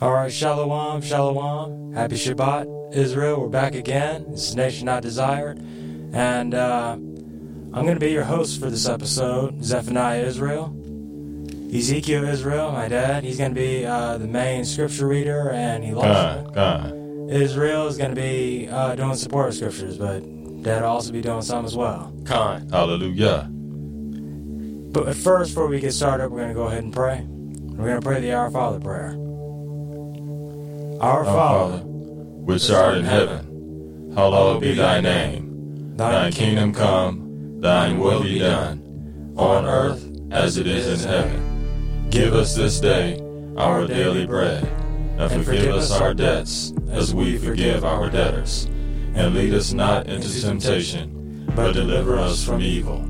All right, shalom, shalom. Happy Shabbat, Israel. We're back again. This is Nation Not Desired. And uh, I'm going to be your host for this episode, Zephaniah Israel. Ezekiel Israel, my dad, he's going to be uh, the main scripture reader, and Elijah God, God, Israel is going to be uh, doing support scriptures, but dad will also be doing some as well. Con. hallelujah. But first, before we get started, we're going to go ahead and pray. We're going to pray the Our Father prayer. Our Father, which art in heaven, hallowed be thy name. Thy kingdom come, thine will be done, on earth as it is in heaven. Give us this day our daily bread, and forgive us our debts as we forgive our debtors. And lead us not into temptation, but deliver us from evil.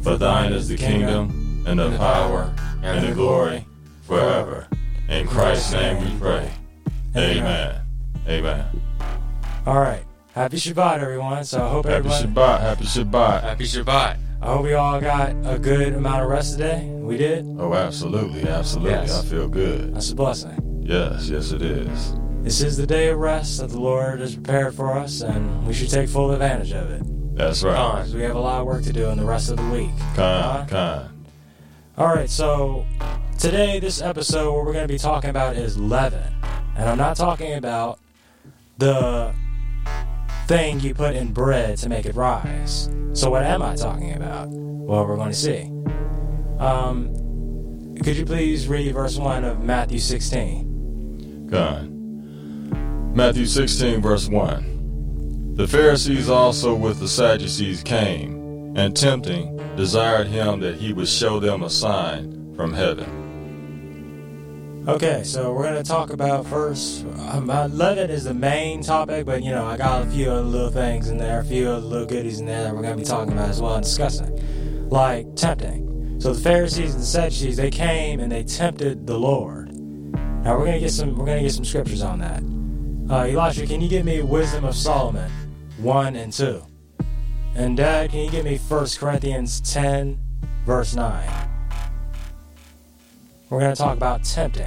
For thine is the kingdom, and the power, and the glory, forever. In Christ's name we pray. Amen. Amen. All right. Happy Shabbat, everyone. So I hope everyone. Happy everyone, Shabbat. Happy Shabbat. Happy Shabbat. I hope we all got a good amount of rest today. We did. Oh, absolutely, absolutely. Yes. I feel good. That's a blessing. Yes, yes, it is. This is the day of rest that the Lord has prepared for us, and we should take full advantage of it. That's right. Con. Because we have a lot of work to do in the rest of the week. Kind, kind. All right, so today, this episode, what we're going to be talking about is leaven. And I'm not talking about the thing you put in bread to make it rise. So, what am I talking about? Well, we're going to see. Um, could you please read verse 1 of Matthew 16? Kind. Matthew 16, verse 1. The Pharisees also with the Sadducees came, and tempting, desired him that he would show them a sign from heaven. Okay, so we're to talk about first. Um, uh, leaven is the main topic, but you know, I got a few other little things in there, a few other little goodies in there that we're to be talking about as well and discussing. Like tempting. So the Pharisees and Sadducees, they came and they tempted the Lord. Now we're to get some we're to get some scriptures on that. Uh, Elijah, can you give me Wisdom of Solomon 1 and 2? And Dad, can you give me 1 Corinthians 10 verse 9? We're going to talk about tempting.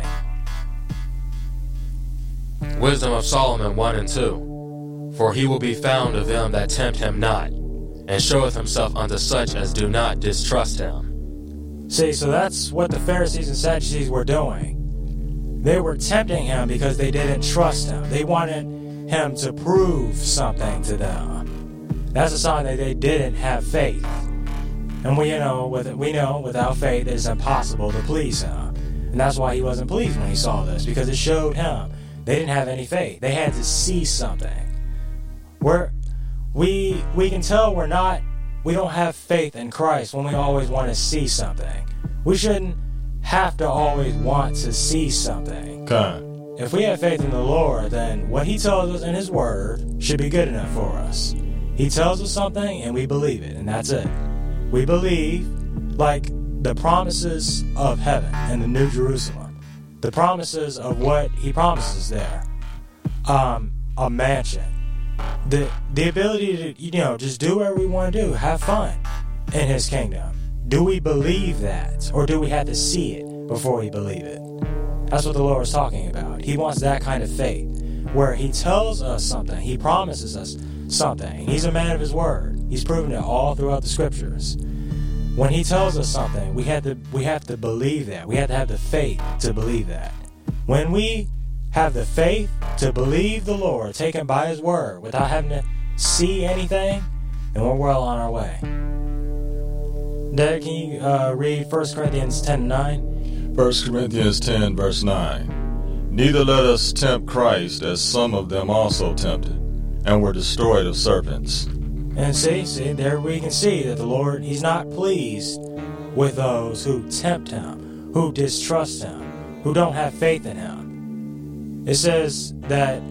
Wisdom of Solomon 1 and 2. For he will be found of them that tempt him not, and showeth himself unto such as do not distrust him. See, so that's what the Pharisees and Sadducees were doing. They were tempting him because they didn't trust him. They wanted him to prove something to them. That's a sign that they didn't have faith. And we you know with we know without faith it is impossible to please him. And that's why he wasn't pleased when he saw this, because it showed him they didn't have any faith. They had to see something. We're we we can tell we're not we don't have faith in Christ when we always want to see something. We shouldn't have to always want to see something. Kind. If we have faith in the Lord, then what He tells us in His Word should be good enough for us. He tells us something and we believe it, and that's it. We believe, like the promises of heaven and the New Jerusalem, the promises of what He promises there, um, a mansion, the the ability to you know just do whatever we want to do, have fun in His kingdom. Do we believe that, or do we have to see it before we believe it? That's what the Lord is talking about. He wants that kind of faith, where He tells us something, He promises us something. He's a man of His word. He's proven it all throughout the Scriptures. When He tells us something, we have to we have to believe that. We have to have the faith to believe that. When we have the faith to believe the Lord, taken by His word, without having to see anything, then we're well on our way. Dad, can you uh, read 1 Corinthians 10 9? 1 Corinthians 10, verse 9. Neither let us tempt Christ, as some of them also tempted, and were destroyed of serpents. And see, see, there we can see that the Lord, He's not pleased with those who tempt Him, who distrust Him, who don't have faith in Him. It says that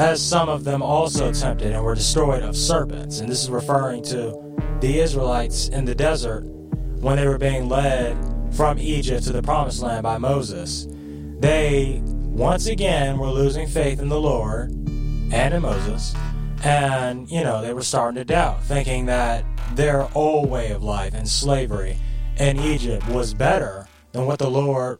as some of them also tempted and were destroyed of serpents. And this is referring to the Israelites in the desert when they were being led from Egypt to the promised land by Moses. They once again were losing faith in the Lord and in Moses. And, you know, they were starting to doubt, thinking that their old way of life and slavery in Egypt was better than what the Lord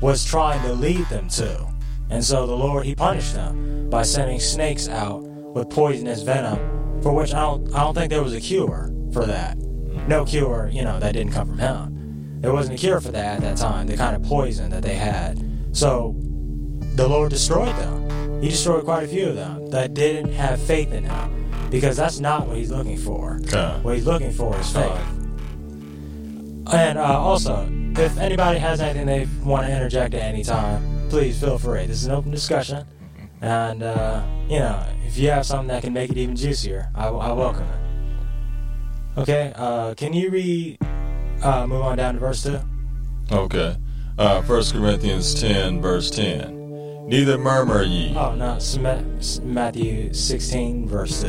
was trying to lead them to. And so the Lord he punished them by sending snakes out with poisonous venom, for which I don't I don't think there was a cure for that. No cure, you know, that didn't come from him. There wasn't a cure for that at that time, the kind of poison that they had. So the Lord destroyed them. He destroyed quite a few of them that didn't have faith in him. Because that's not what he's looking for. Okay. What he's looking for is faith. And uh, also, if anybody has anything they want to interject at any time, please feel free. This is an open discussion. And, uh, you know, if you have something that can make it even juicier, I, I welcome it. Okay, uh, can you read, uh, move on down to verse 2? Okay. Uh, 1 Corinthians 10, verse 10. Neither murmur ye. Oh, no, it's Ma- it's Matthew 16, verse 2.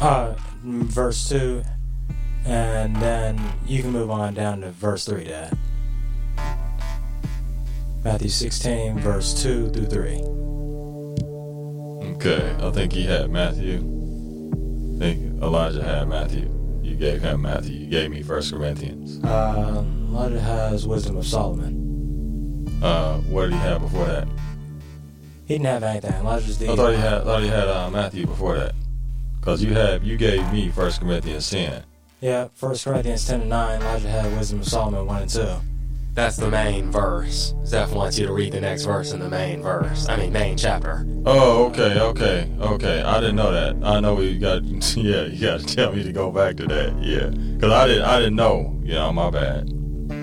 Uh, verse 2, and then you can move on down to verse 3, Dad. Matthew 16, verse 2 through 3. Okay. I think he had Matthew. Think Elijah had Matthew. You gave him Matthew. You gave me 1 Corinthians. Uh, Elijah has Wisdom of Solomon. Uh, what did he have before that? He didn't have anything. Elijah's the. I thought he had. I thought he had uh, Matthew before that. Cause you had you gave me 1 Corinthians 10. Yeah, 1 Corinthians 10 and 9, Elijah had Wisdom of Solomon 1 and 2. That's the main verse. Zeph wants you to read the next verse in the main verse. I mean, main chapter. Oh, okay, okay, okay. I didn't know that. I know you got. Yeah, you got to tell me to go back to that. Yeah, cause I didn't. I didn't know. Yeah, my bad.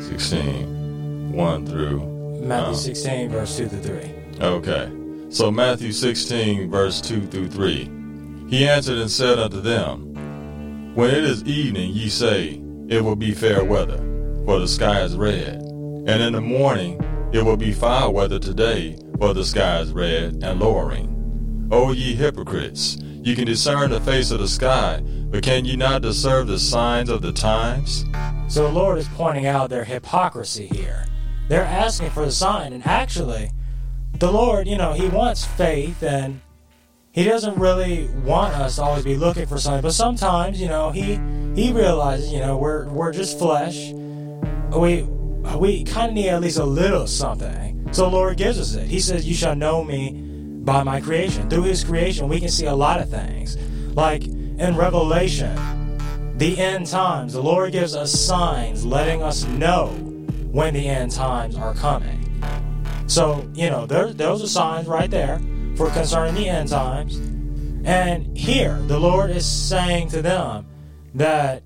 16, 1 through. Matthew Oh. 16, verse 2 through 3. Okay. So Matthew 16, verse 2 through 3. He answered and said unto them, When it is evening, ye say, It will be fair weather, for the sky is red. And in the morning, it will be foul weather today, for the sky is red and lowering. O ye hypocrites, ye can discern the face of the sky, but can ye not discern the signs of the times? So the Lord is pointing out their hypocrisy here. They're asking for the sign, and actually, the Lord, you know, He wants faith, and He doesn't really want us to always be looking for something. But sometimes, you know, He He realizes, you know, we're we're just flesh. We we kind of need at least a little something. Eh? So the Lord gives us it. He says, "You shall know me by my creation." Through His creation, we can see a lot of things, like in Revelation the end times. The Lord gives us signs letting us know when the end times are coming. So, you know, there, those are signs right there for concerning the end times. And here, the Lord is saying to them that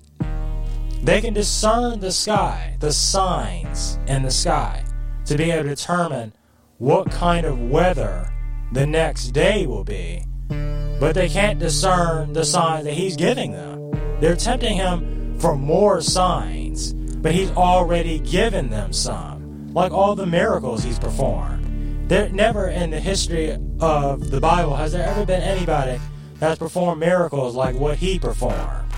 they can discern the sky, the signs in the sky, to be able to determine what kind of weather the next day will be. But they can't discern the signs that He's giving them. They're tempting him for more signs, but he's already given them some, like all the miracles he's performed. There never in the history of the Bible has there ever been anybody that's performed miracles like what he performed.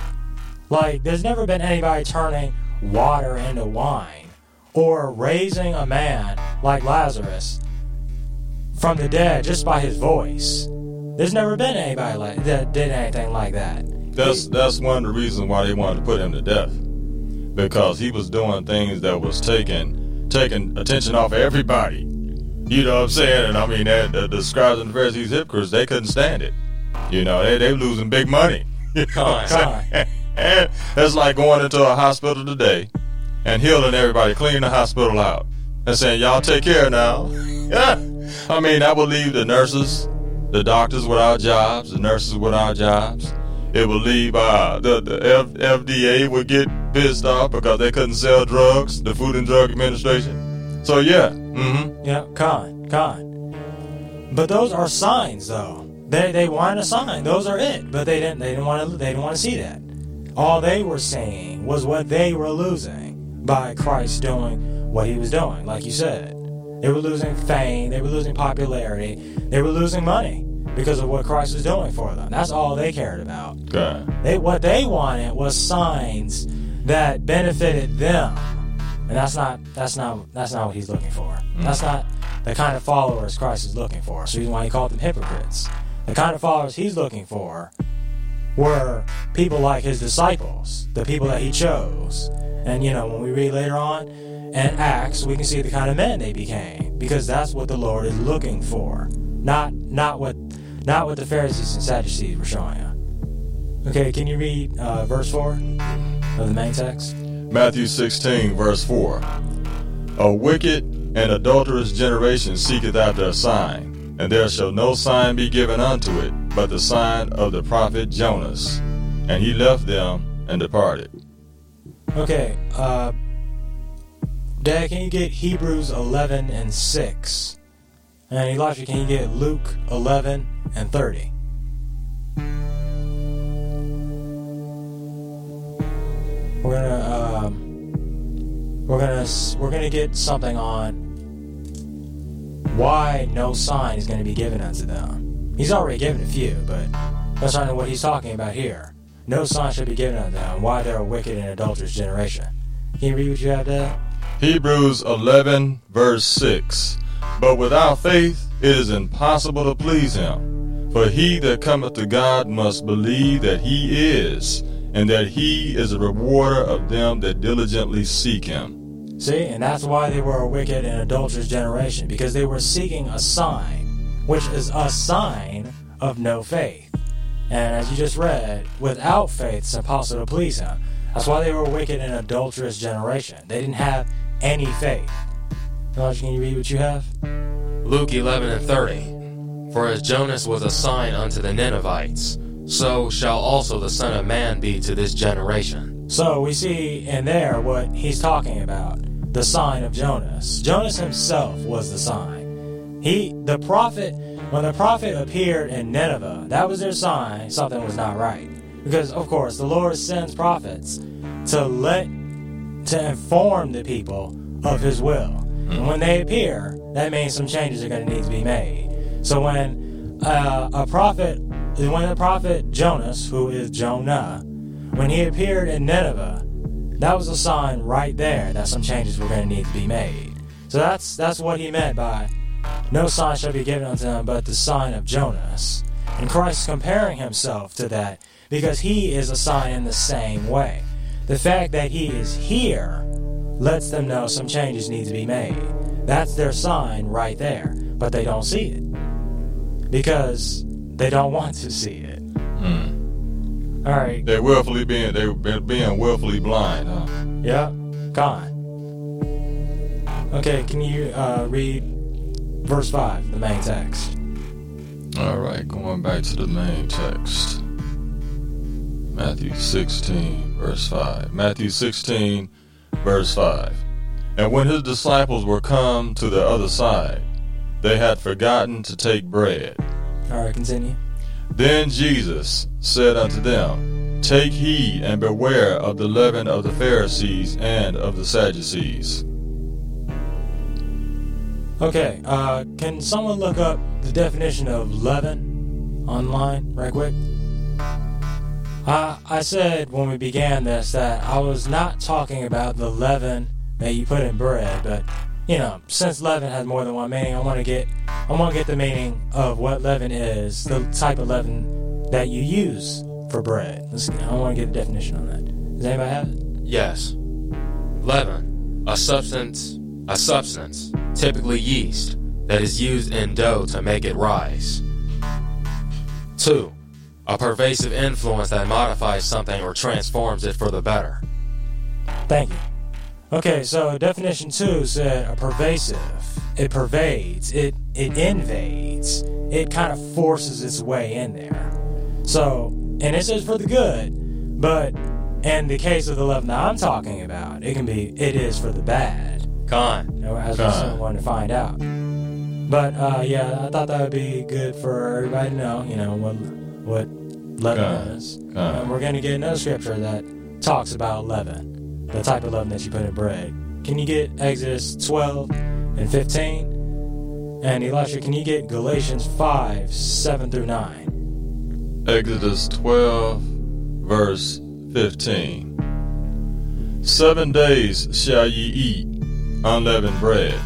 Like there's never been anybody turning water into wine or raising a man like Lazarus from the dead just by his voice. There's never been anybody like that did anything like that. That's that's one of the reasons why they wanted to put him to death, because he was doing things that was taking taking attention off everybody. You know what I'm saying? And I mean, that, the, the scribes and the Pharisees, hypocrites, they couldn't stand it. You know, they they losing big money. You know what I'm saying? And it's like going into a hospital today and healing everybody, cleaning the hospital out, and saying, "Y'all take care now." Yeah, I mean, that would leave the nurses, the doctors without jobs, the nurses without jobs. It would leave uh, the, the F- FDA would get pissed off because they couldn't sell drugs, the Food and Drug Administration. So yeah, mm-hmm. Yeah, con, con. But those are signs, though. They they wanted a sign. Those are it. But they didn't. They didn't want to. They didn't want to see that. All they were seeing was what they were losing by Christ doing what he was doing. Like you said, they were losing fame. They were losing popularity. They were losing money because of what Christ was doing for them. That's all they cared about. Okay. They what they wanted was signs that benefited them, and that's not that's not that's not what he's looking for. Mm. That's not the kind of followers Christ is looking for. So reason why he called them hypocrites. The kind of followers he's looking for were people like his disciples, the people that he chose. And you know, when we read later on in Acts, we can see the kind of men they became because that's what the Lord is looking for. Not not what not what the Pharisees and Sadducees were showing you. Okay, can you read uh, verse 4 of the main text? Matthew 16, verse 4. A wicked and adulterous generation seeketh after a sign, and there shall no sign be given unto it, but the sign of the prophet Jonas. And he left them and departed. Okay, uh, Dad, can you get Hebrews 11 and 6? And Elijah, can you get Luke 11 and 30? We're gonna, um, we're gonna, we're gonna get something on why no sign is gonna be given unto them. He's already given a few, but that's not what he's talking about here. No sign should be given unto them. Why they're a wicked and adulterous generation. Can you read what you have there? Hebrews 11, verse 6. But without faith it is impossible to please him. For he that cometh to God must believe that he is, and that he is a rewarder of them that diligently seek him. See, and that's why they were a wicked and adulterous generation, because they were seeking a sign, which is a sign of no faith. And as you just read, without faith it's impossible to please him. That's why they were a wicked and adulterous generation. They didn't have any faith. Elijah, can you read what you have? Luke 11 and 30. For as Jonas was a sign unto the Ninevites, so shall also the Son of Man be to this generation. So we see in there what he's talking about the sign of Jonas. Jonas himself was the sign. He, the prophet, when the prophet appeared in Nineveh, that was their sign something was not right. Because, of course, the Lord sends prophets to let, to inform the people of his will. And when they appear, that means some changes are going to need to be made. So when uh, a prophet, when the prophet Jonas, who is Jonah, when he appeared in Nineveh, that was a sign right there that some changes were going to need to be made. So that's that's what he meant by no sign shall be given unto them but the sign of Jonas. And Christ is comparing himself to that because he is a sign in the same way. The fact that he is here lets them know some changes need to be made. That's their sign right there, but they don't see it because they don't want to see it. Hmm. All right. They're willfully being they're being willfully blind. Huh? Yeah. Gone. Okay. Can you uh, read verse five, the main text? All right, going back to the main text. Matthew 16, verse 5. Matthew 16, verse 5. And when his disciples were come to the other side, they had forgotten to take bread. All right. Continue. Then Jesus said unto them, Take heed and beware of the leaven of the Pharisees and of the Sadducees. Okay, uh, can someone look up the definition of leaven online right quick? Uh, I said when we began this that I was not talking about the leaven that you put in bread, but you know, since leaven has more than one meaning, I want to get I want to get the meaning of what leaven is, the type of leaven that you use for bread. Let's, I want to get the definition on that. Does anybody have it? Yes. Leaven, a substance, a substance, typically yeast, that is used in dough to make it rise. 2. A pervasive influence that modifies something or transforms it for the better. Thank you. Okay, so definition two said a pervasive. It pervades. It it invades. It kind of forces its way in there. So, and it says for the good, but in the case of the leaven that I'm talking about, it can be it is for the bad. Con. You know, as we Con. to find out. But uh, yeah, I thought that would be good for everybody to know. You know what what leaven Con. is. Con. And we're going to get another scripture that talks about leaven, the type of leaven that you put in bread. Can you get Exodus 12 and 15? And Elijah, can you get Galatians 5, 7 through 9? Exodus 12, verse 15. Seven days shall ye eat unleavened bread.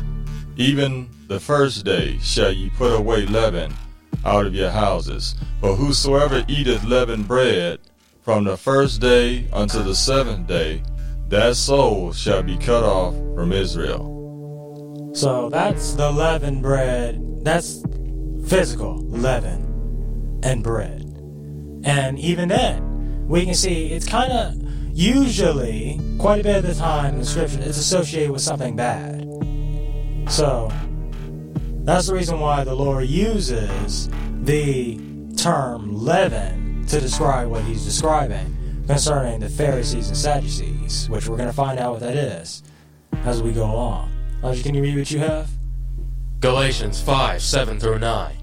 Even the first day shall ye put away leaven out of your houses. For whosoever eateth leavened bread from the first day unto the seventh day, that soul shall be cut off from Israel. So that's the leavened bread. That's physical leaven and bread. And even then, we can see it's kind of usually, quite a bit of the time in the scripture, it's associated with something bad. So that's the reason why the Lord uses the term leaven to describe what he's describing concerning the Pharisees and Sadducees, which we're going to find out what that is as we go along. Elijah, can you read what you have? Galatians 5 7 through 9.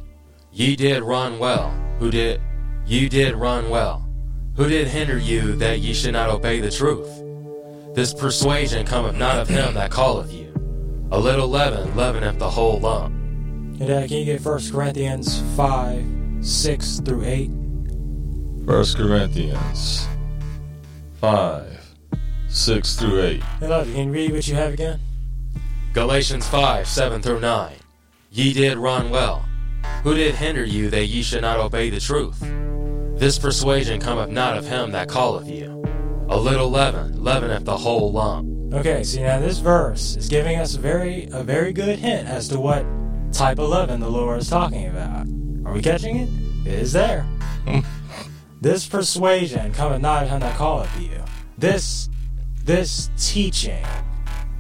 Ye did run well. Who did? ye did run well. Who did hinder you that ye should not obey the truth? This persuasion cometh not of him that calleth you. A little leaven leaveneth the whole lump. Hey, Dad, uh, can you get 1 Corinthians 5 6 through 8? 1 Corinthians 5 6 through 8. Hey, Elijah, can you read what you have again? Galatians 5 7 through 9. Ye did run well. Who did hinder you that ye should not obey the truth? This persuasion cometh not of him that calleth you. A little leaven leaveneth the whole lump. Okay, see now this verse is giving us a very a very good hint as to what type of leaven the Lord is talking about. Are we catching it? It is there. this persuasion cometh not of him that calleth you. This this teaching,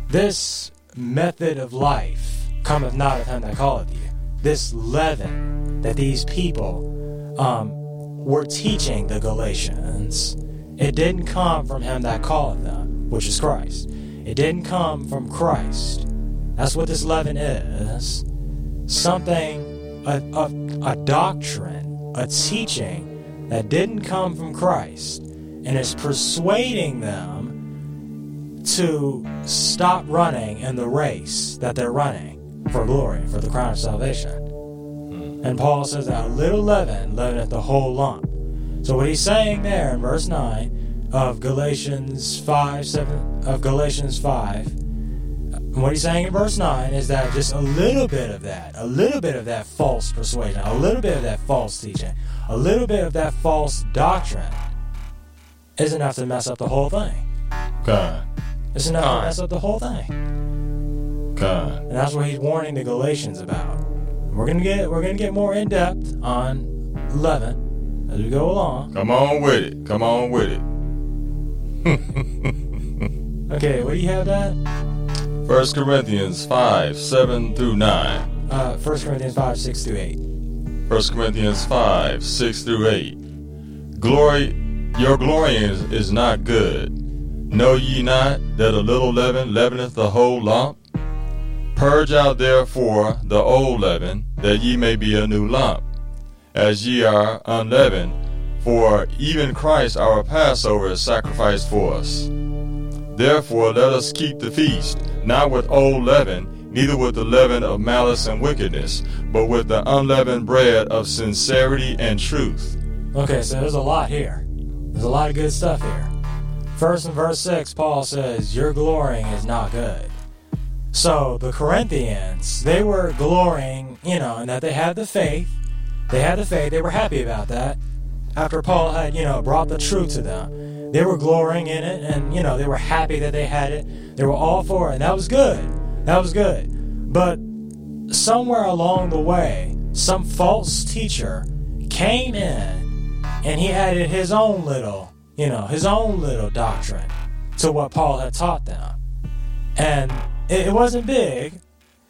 this method of life cometh not of him that calleth you. This leaven that these people um, were teaching the Galatians, it didn't come from him that calleth them, which is Christ. It didn't come from Christ. That's what this leaven is. Something, a, a, a doctrine, a teaching that didn't come from Christ, and is persuading them to stop running in the race that they're running for glory, for the crown of salvation. Hmm. And Paul says that a little leaven leaveneth the whole lump. So what he's saying there in verse 9 of Galatians 5, 7 of Galatians 5, what he's saying in verse 9 is that just a little bit of that, a little bit of that false persuasion, a little bit of that false teaching, a little bit of that false doctrine is enough to mess up the whole thing. God, It's enough to Fine. mess up the whole thing. God. And that's what he's warning the Galatians about. We're gonna get we're gonna get more in depth on leaven as we go along. Come on with it. Come on with it. Okay, what do you have that? First Corinthians 5 7 through 9. Uh, 1 Corinthians 5, 6 through 8. First Corinthians 5 6 through 8. Glory, your glorying is not good. Know ye not that a little leaven leaveneth the whole lump? Purge out therefore the old leaven, that ye may be a new lump, as ye are unleavened. For even Christ our Passover is sacrificed for us. Therefore let us keep the feast, not with old leaven, neither with the leaven of malice and wickedness, but with the unleavened bread of sincerity and truth. Okay, so there's a lot here. There's a lot of good stuff here. First in verse 6, Paul says, Your glorying is not good. So the Corinthians, they were glorying, you know, in that they had the faith. They had the faith. They were happy about that. After Paul had, you know, brought the truth to them, they were glorying in it and, you know, they were happy that they had it. They were all for it. And that was good. That was good. But somewhere along the way, some false teacher came in and he added his own little, you know, his own little doctrine to what Paul had taught them. And it, it wasn't big.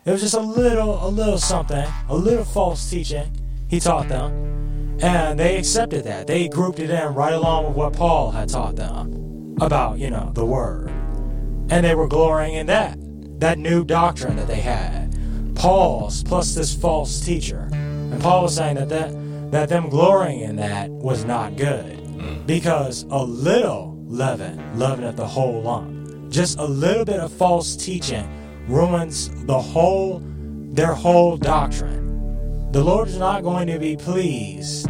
It was just a little, a little something, a little false teaching he taught them. And they accepted that. They grouped it in right along with what Paul had taught them about, you know, the word. And they were glorying in that, that new doctrine that they had. Paul's plus this false teacher. And Paul was saying that, that, that them glorying in that was not good. Because a little leaven leaveneth the whole lump. Just a little bit of false teaching ruins the whole, their whole doctrine. The Lord is not going to be pleased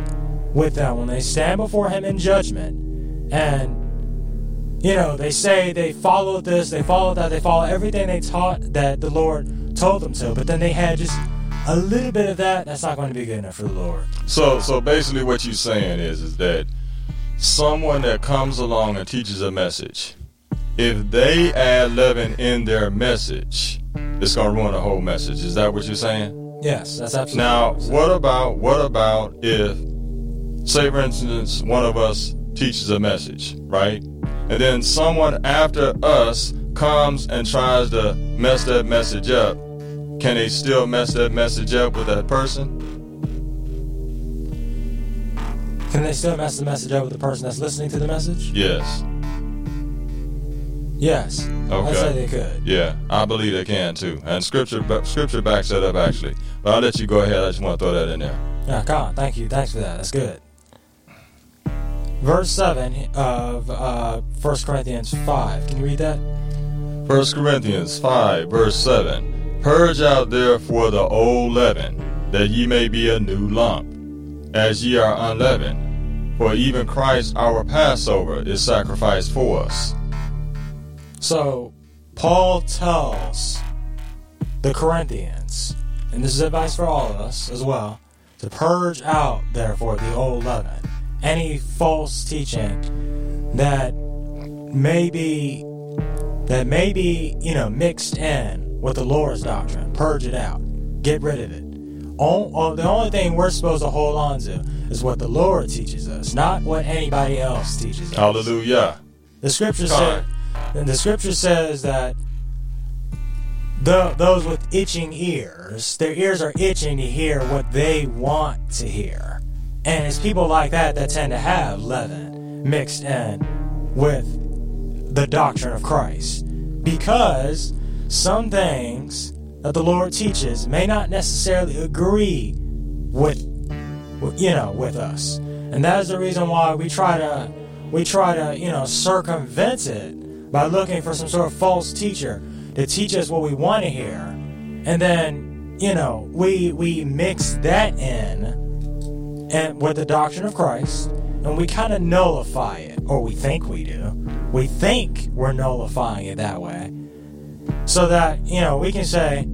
with them when they stand before Him in judgment and, you know, they say they followed this, they followed that, they followed everything they taught that the Lord told them to, but then they had just a little bit of that, that's not going to be good enough for the Lord. So, so basically, what you're saying is, is that someone that comes along and teaches a message, if they add leaven in their message, it's to ruin the whole message. Is that what you're saying? Yes, that's absolutely. Now, what about what about if, say, for instance, one of us teaches a message, right, and then someone after us comes and tries to mess that message up? Can they still mess that message up with that person? Can they still mess the message up with the person that's listening to the message? Yes. Yes. Okay. I say they could. Yeah, I believe they can too, and scripture scripture backs that up actually. But I'll let you go ahead. I just want to throw that in there. Yeah, come on. Thank you. Thanks for that. That's good. Verse 7 of uh, 1 Corinthians 5. Can you read that? 1 Corinthians 5, verse 7. Purge out therefore the old leaven, that ye may be a new lump, as ye are unleavened. For even Christ our Passover is sacrificed for us. So, Paul tells the Corinthians, and this is advice for all of us as well, to purge out, therefore, the old leaven, any false teaching that may be that may be, you know, mixed in with the Lord's doctrine. Purge it out. Get rid of it. All, the only thing we're supposed to hold on to is what the Lord teaches us, not what anybody else teaches us. Hallelujah. The scripture says, and the scripture says that the, those with itching ears, their ears are itching to hear what they want to hear. And it's people like that that tend to have leaven mixed in with the doctrine of Christ. Because some things that the Lord teaches may not necessarily agree with, you know, with us. And that is the reason why we try to we try to, you know, circumvent it by looking for some sort of false teacher to teach us what we want to hear. And then, you know, we we mix that in and with the doctrine of Christ and we kind of nullify it, or we think we do. We think we're nullifying it that way. So that, you know, we can say,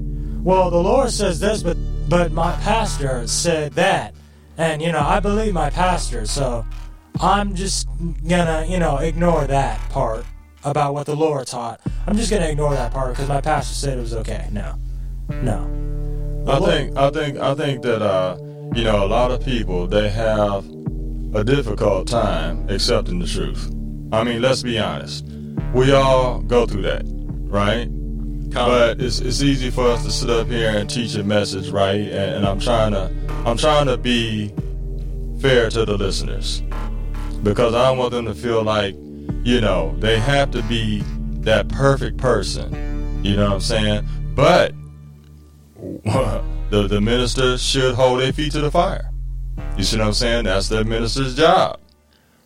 well, the Lord says this, but but my pastor said that. And, you know, I believe my pastor, so I'm just gonna, you know, ignore that part about what the Lord taught. I'm just gonna ignore that part because my pastor said it was okay. No, no. I think, I think, I think that, uh, you know, a lot of people they have a difficult time accepting the truth. I mean, let's be honest. We all go through that, right? But it's, it's easy for us to sit up here and teach a message, right? And, and I'm trying to I'm trying to be fair to the listeners because I want them to feel like, you know, they have to be that perfect person. You know what I'm saying? But the the minister should hold their feet to the fire. You see what I'm saying? That's the minister's job.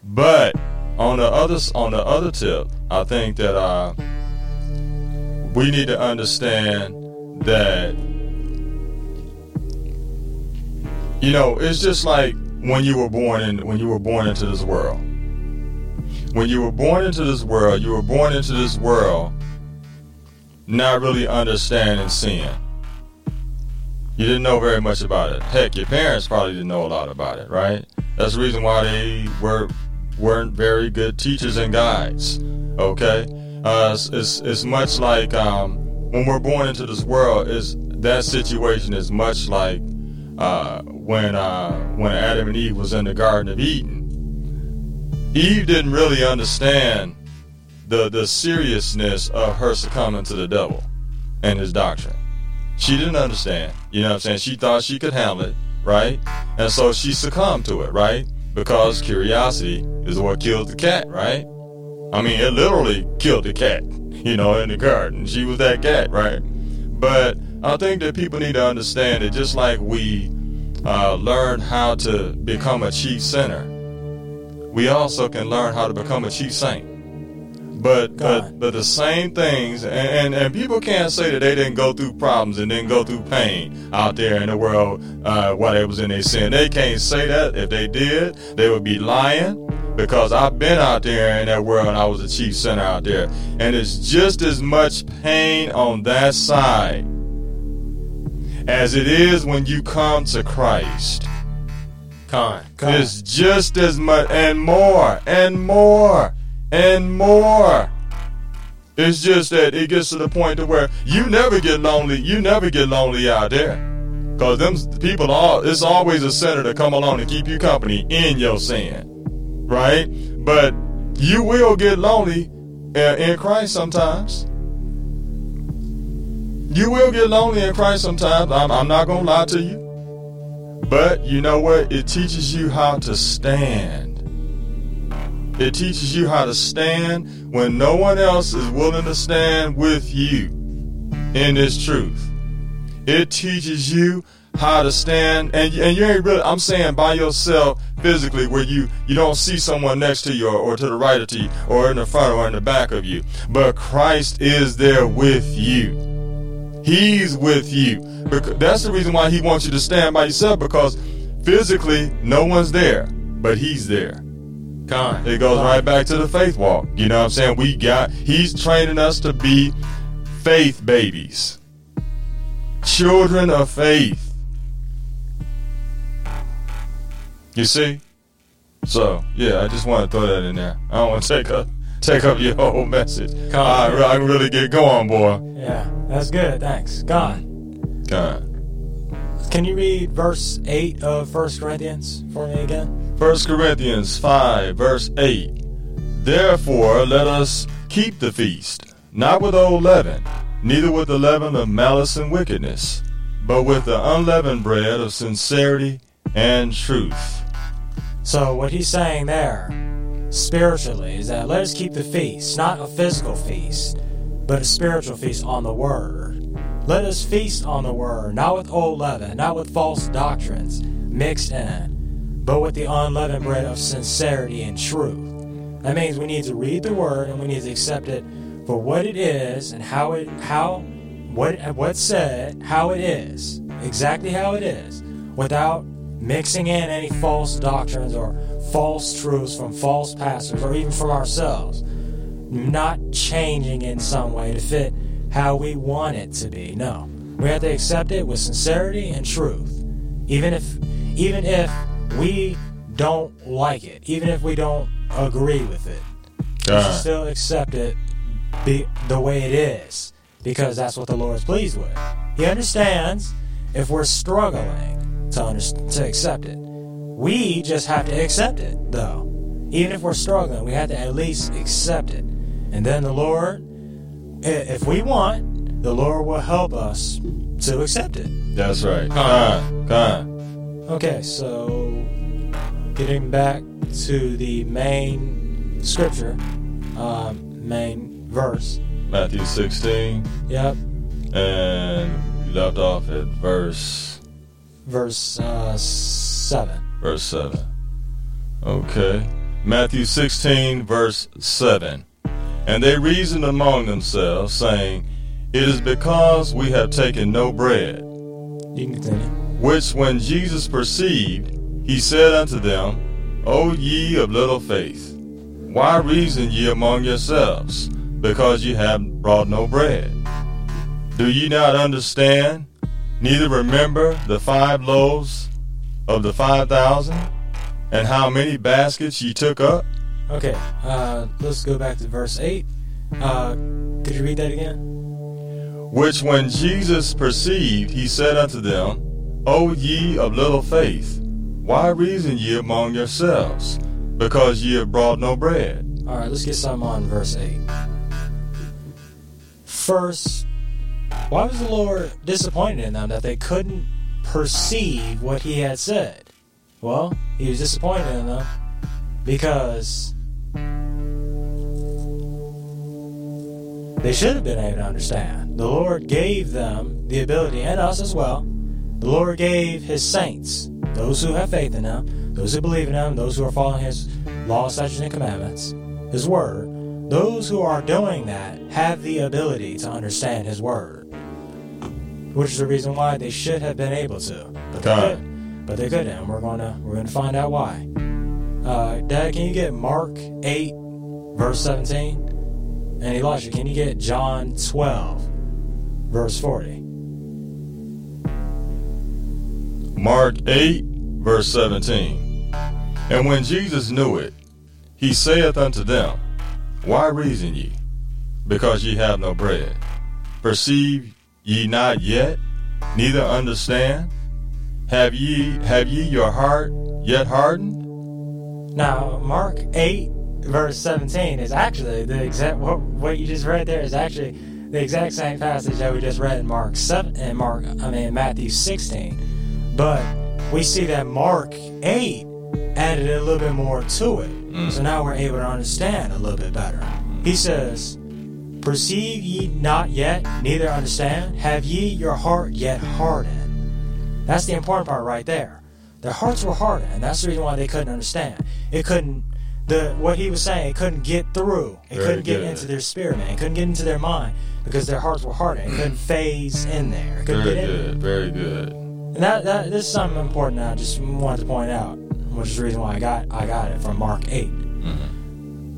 But on the other on the other tip, I think that uh, we need to understand that you know it's just like when you were born in when you were born into this world. When you were born into this world, you were born into this world not really understanding sin. You didn't know very much about it. Heck, your parents probably didn't know a lot about it, right? That's the reason why they were weren't very good teachers and guides. Okay, it's, it's, it's much like um, when we're born into this world. Is that situation is much like uh, when uh, when Adam and Eve was in the Garden of Eden. Eve didn't really understand the the seriousness of her succumbing to the devil and his doctrine. She didn't understand. You know what I'm saying? She thought she could handle it, right? And so she succumbed to it, right? Because curiosity is what killed the cat, right? I mean, it literally killed the cat, you know, in the garden. She was that cat, right? But I think that people need to understand that just like we uh, learn how to become a chief sinner, we also can learn how to become a chief saint. But but but the same things, and, and, and people can't say that they didn't go through problems and didn't go through pain out there in the world uh, while they was in their sin. They can't say that. If they did, they would be lying. Because I've been out there in that world and I was a chief sinner out there. And it's just as much pain on that side as it is when you come to Christ. Con. Con. It's just as much and more and more and more. It's just that it gets to the point to where you never get lonely. You never get lonely out there. Cause them people are it's always a sinner to come along and keep you company in your sin. Right? But you will get lonely uh, in Christ sometimes. You will get lonely in Christ sometimes. I'm, I'm not gonna lie to you. But you know what? It teaches you how to stand. It teaches you how to stand when no one else is willing to stand with you in this truth. It teaches you how to stand and, and you ain't really I'm saying by yourself physically where you you don't see someone next to you or, or to the right of you or in the front or in the back of you. But Christ is there with you. He's with you. Because that's the reason why he wants you to stand by yourself because physically no one's there, but he's there. It goes right back to the faith walk. You know what I'm saying? We got he's training us to be faith babies. Children of faith. You see? So, yeah, I just want to throw that in there. I don't want to take up take up your whole message. I, I can really get going, boy. Yeah, that's good. Thanks. God, God. can you read verse 8 of 1 Corinthians for me again? 1 Corinthians 5, verse 8. Therefore, let us keep the feast, not with old leaven, neither with the leaven of malice and wickedness, but with the unleavened bread of sincerity and truth. So, what he's saying there, spiritually, is that let us keep the feast, not a physical feast, but a spiritual feast on the Word. Let us feast on the Word, not with old leaven, not with false doctrines mixed in, but with the unleavened bread of sincerity and truth. That means we need to read the Word and we need to accept it for what it is and how it how what what's said, how it is, exactly how it is, without mixing in any false doctrines or false truths from false pastors or even from ourselves. Not changing in some way to fit how we want it to be. No. We have to accept it with sincerity and truth. Even if even if we don't like it, even if we don't agree with it. We should God. still accept it be the way it is because that's what the Lord is pleased with. He understands if we're struggling to under, to accept it. We just have to accept it though. Even if we're struggling, we have to at least accept it. And then the Lord if we want, the Lord will help us to accept it. That's right. God. God. Okay, so getting back to the main scripture, um, main verse. Matthew 16, Yep, and we left off at verse verse uh, 7. verse 7. Okay. Matthew 16, verse 7. And they reasoned among themselves, saying, It is because we have taken no bread. You can continue. Which when Jesus perceived, he said unto them, O ye of little faith, why reason ye among yourselves, because ye have brought no bread? Do ye not understand, neither remember the five loaves of the five thousand, and how many baskets ye took up? Okay, uh, let's go back to verse 8. Uh, could you read that again? Which when Jesus perceived, he said unto them, O ye of little faith, why reason ye among yourselves, because ye have brought no bread? All right, let's get some on verse 8. First, why was the Lord disappointed in them that they couldn't perceive what he had said? Well, he was disappointed in them because they should have been able to understand. The Lord gave them the ability, and us as well. The Lord gave his saints, those who have faith in him, those who believe in him, those who are following his law, statutes, and commandments, his word, those who are doing that have the ability to understand his word. Which is the reason why they should have been able to. But they couldn't. But they couldn't, and we're gonna we're gonna find out why. Uh, Dad, can you get Mark eight, verse seventeen? And Elijah, can you get John twelve, verse forty? Mark 8, verse 17. And when Jesus knew it, he saith unto them, Why reason ye? Because ye have no bread. Perceive ye not yet, neither understand? Have ye have ye your heart yet hardened? Now, Mark 8, verse 17 is actually the exact what, what you just read there is actually the exact same passage that we just read in Mark 7 and Mark I mean Matthew 16. But we see that Mark 8 added a little bit more to it. Mm. So now we're able to understand a little bit better. He says, Perceive ye not yet, neither understand? Have ye your heart yet hardened? That's the important part right there. Their hearts were hardened, and that's the reason why they couldn't understand. It couldn't the what he was saying, it couldn't get through. It Very couldn't get good. into their spirit, man. It couldn't get into their mind because their hearts were hardened. It couldn't phase in there. It couldn't Very get in good, very good. And that, that this is something important that I just wanted to point out, which is the reason why I got I got it from Mark 8. Mhm.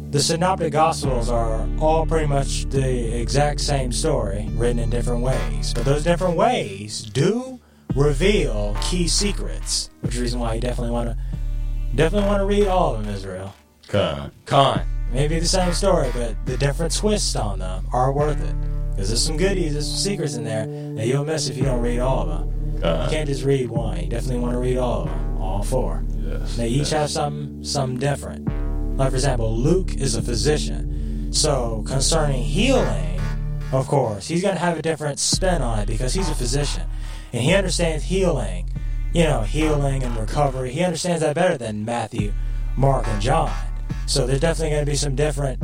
The Synoptic Gospels are all pretty much the exact same story, written in different ways. But those different ways do reveal key secrets, which is the reason why you definitely want to definitely want to read all of them, Israel. Con. Con. Maybe the same story, but the different twists on them are worth it. Because there's some goodies, there's some secrets in there that you'll miss if you don't read all of them. You can't just read one. You definitely want to read all of them, all four. Yes. They each yes. have something, something different. Like for example, Luke is a physician, so concerning healing, of course, he's gonna have a different spin on it because he's a physician, and he understands healing. You know, healing and recovery. He understands that better than Matthew, Mark, and John. So there's definitely gonna be some different,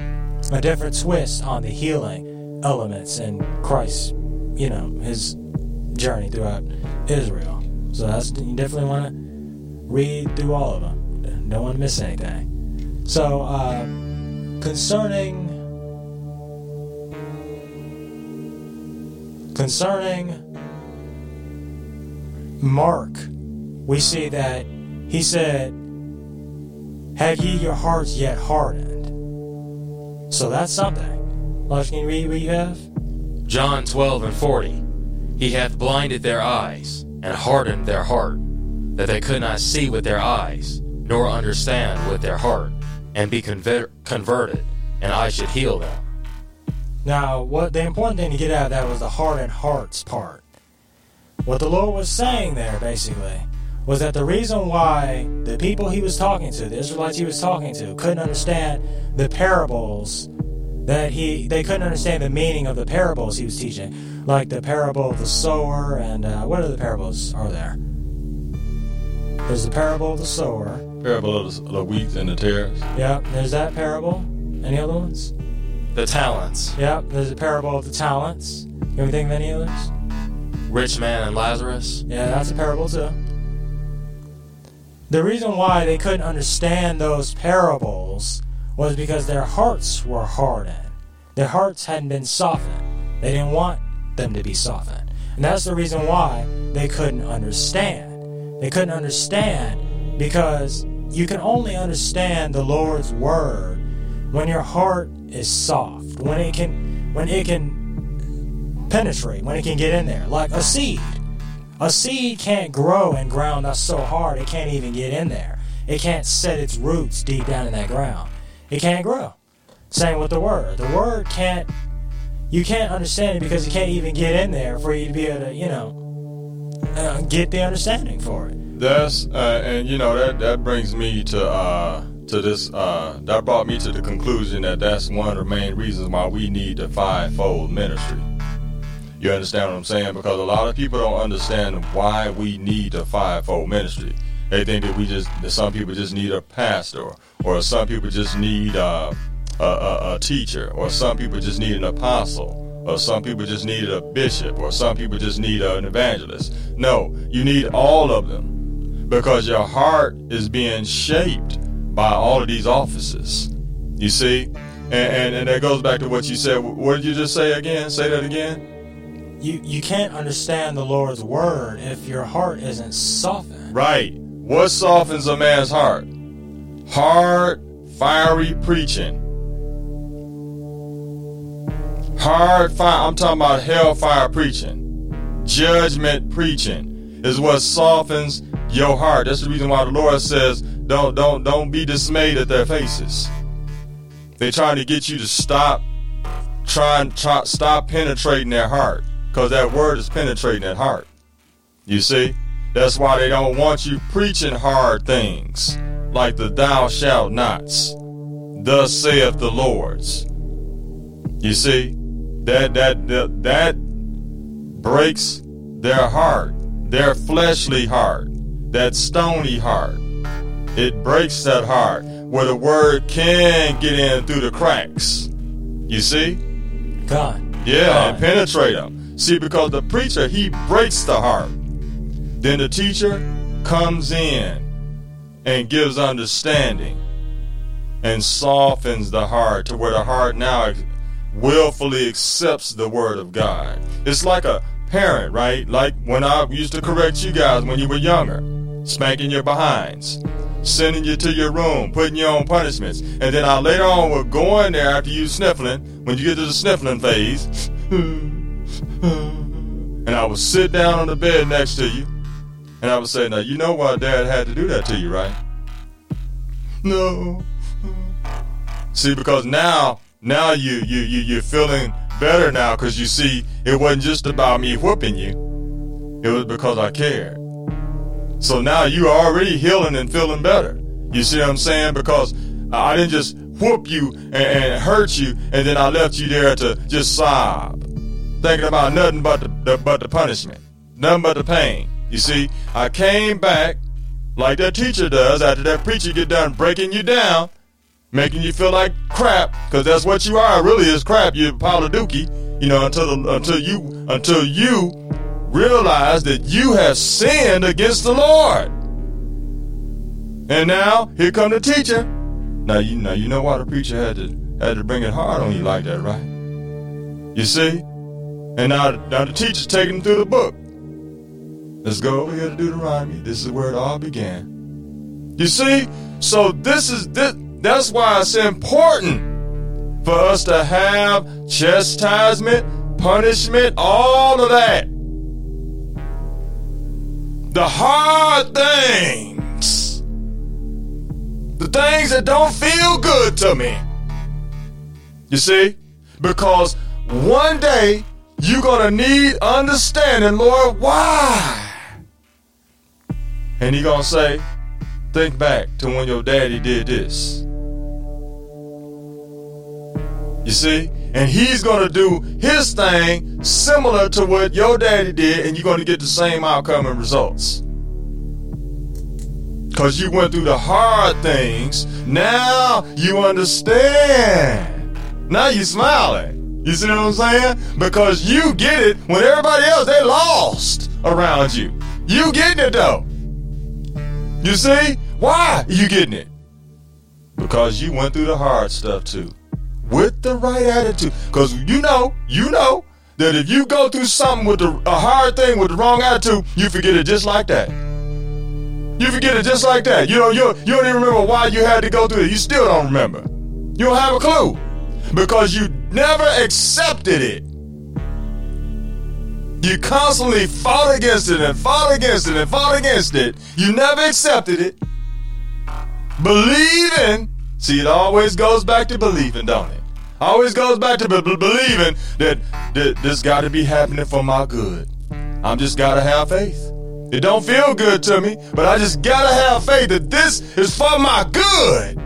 a different twist on the healing elements in Christ's, you know, his journey throughout Israel. So that's you definitely want to read through all of them. Don't want to miss anything. So, uh, concerning concerning Mark, we see that he said, "Have ye your hearts yet hardened?" So that's something. Lodge, can you read what you have? John 12 and 40. He hath blinded their eyes, and hardened their heart, that they could not see with their eyes, nor understand with their heart, and be conver- converted, and I should heal them. Now, what the important thing to get out of that was the heart and hearts part. What the Lord was saying there, basically, was that the reason why the people he was talking to, the Israelites he was talking to, couldn't understand the parables that he, they couldn't understand the meaning of the parables he was teaching, like the parable of the sower and uh, what other parables are there? There's the parable of the sower. Parable of the, the wheat and the tares. Yep. There's that parable. Any other ones? The talents, Yep. There's a parable of the talents. Can we think of any others? rich man and Lazarus, Yeah, that's a parable too. The reason why they couldn't understand those parables was because their hearts were hardened. Their hearts hadn't been softened. They didn't want them to be softened. And that's the reason why they couldn't understand. They couldn't understand because you can only understand the Lord's word when your heart is soft, when it can when it can penetrate, when it can get in there, like a seed. A seed can't grow in ground that's so hard it can't even get in there. It can't set its roots deep down in that ground. It can't grow. Same with the word. The word can't. You can't understand it because you can't even get in there for you to be able to, you know, uh, get the understanding for it. That's uh, and you know that that brings me to uh to this uh that brought me to the conclusion that that's one of the main reasons why we need the fivefold ministry. You understand what I'm saying? Because a lot of people don't understand why we need the fivefold ministry. They think that we just that some people just need a pastor, or some people just need uh, a, a, a teacher, or some people just need an apostle, or some people just need a bishop, or some people just need an evangelist. No, you need all of them because your heart is being shaped by all of these offices. You see? And, and, and that goes back to what you said. What did you just say again? Say that again. You you can't understand the Lord's word if your heart isn't softened. Right. What softens a man's heart? Hard, fiery preaching. Hard fire. I'm talking about hellfire preaching, judgment preaching. is what softens your heart. That's the reason why the Lord says, don't don't don't be dismayed at their faces. They're trying to get you to stop trying try, stop penetrating their heart. Because that word is penetrating that heart. You see? That's why they don't want you preaching hard things like the thou shalt nots. Thus saith the Lord's. You see? That that that, that breaks their heart, their fleshly heart, that stony heart. It breaks that heart where the word can get in through the cracks. You see? God. Yeah, God. and penetrate them. See, because the preacher, he breaks the heart. Then the teacher comes in and gives understanding and softens the heart to where the heart now willfully accepts the word of God. It's like a parent, right? Like when I used to correct you guys when you were younger, spanking your behinds, sending you to your room, putting you on punishments. And then I later on would go in there after you sniffling, when you get to the sniffling phase, and I would sit down on the bed next to you, and I would say, Now, you know why dad had to do that to you, right? No. See, because now, now you you you you're feeling better now because you see it wasn't just about me whooping you. It was because I cared. So now you are already healing and feeling better. You see what I'm saying? Because I didn't just whoop you and, and hurt you, and then I left you there to just sob, thinking about nothing but the, the but the punishment, nothing but the pain. You see, I came back like that teacher does after that preacher get done breaking you down, making you feel like crap, because that's what you are. Really, is crap. You're a pile of dookie. You know, until the, until you until you realize that you have sinned against the Lord. And now here come the teacher. Now you now you know why the preacher had to had to bring it hard on you like that, right? You see? And now, now the teacher's taking them through the book. Let's go over here to Deuteronomy. This is where it all began. You see? So this is this that's why it's important for us to have chastisement, punishment, all of that. The hard things. The things that don't feel good to me. You see? Because one day you're gonna need understanding, Lord, why? And he gonna say, think back to when your daddy did this. You see? And he's gonna do his thing similar to what your daddy did, and you're gonna get the same outcome and results. Cause you went through the hard things. Now you understand. Now you smiling. You see what I'm saying? Because you get it when everybody else they lost around you. You getting it though. You see? Why you getting it? Because you went through the hard stuff too. With the right attitude. Because you know, you know that if you go through something with the, a hard thing with the wrong attitude, you forget it just like that. You forget it just like that. You know, you, you don't even remember why you had to go through it. You still don't remember. You don't have a clue. Because you never accepted it. You constantly fought against it and fought against it and fought against it. You never accepted it. Believing. See, it always goes back to believing, don't it? Always goes back to be- be- believing that, that this got to be happening for my good. I'm just got to have faith. It don't feel good to me, but I just got to have faith that this is for my good.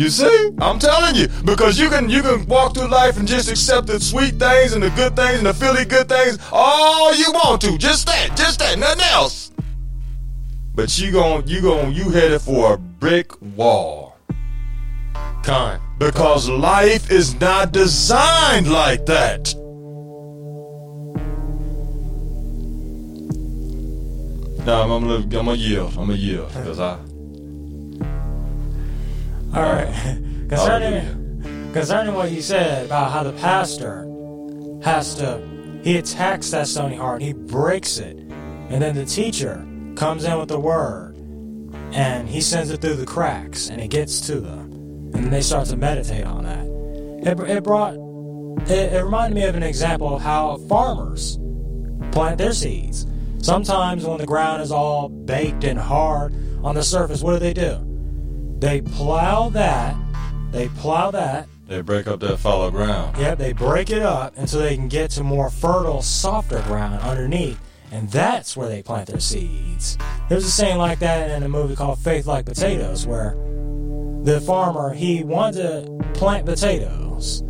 You see? I'm telling you. Because you can you can walk through life and just accept the sweet things and the good things and the feely good things all you want to. Just that, just that, nothing else. But you gon' you gon' you headed for a brick wall. Con. Because life is not designed like that. No, I'm, I'm gonna I'm gonna yield. I'm gonna yield because I. All right. Concerning, concerning what you said about how the pastor has to, he attacks that stony heart, he breaks it, and then the teacher comes in with the word, and he sends it through the cracks, and it gets to them, and they start to meditate on that. It, it brought, it, it reminded me of an example of how farmers plant their seeds. Sometimes when the ground is all baked and hard on the surface, what do they do? They plow that, they plow that, They break up that fallow ground. Yep, they break it up until they can get to more fertile, softer ground underneath, and that's where they plant their seeds. There's a saying like that in a movie called Faith Like Potatoes, where the farmer he wanted to plant potatoes,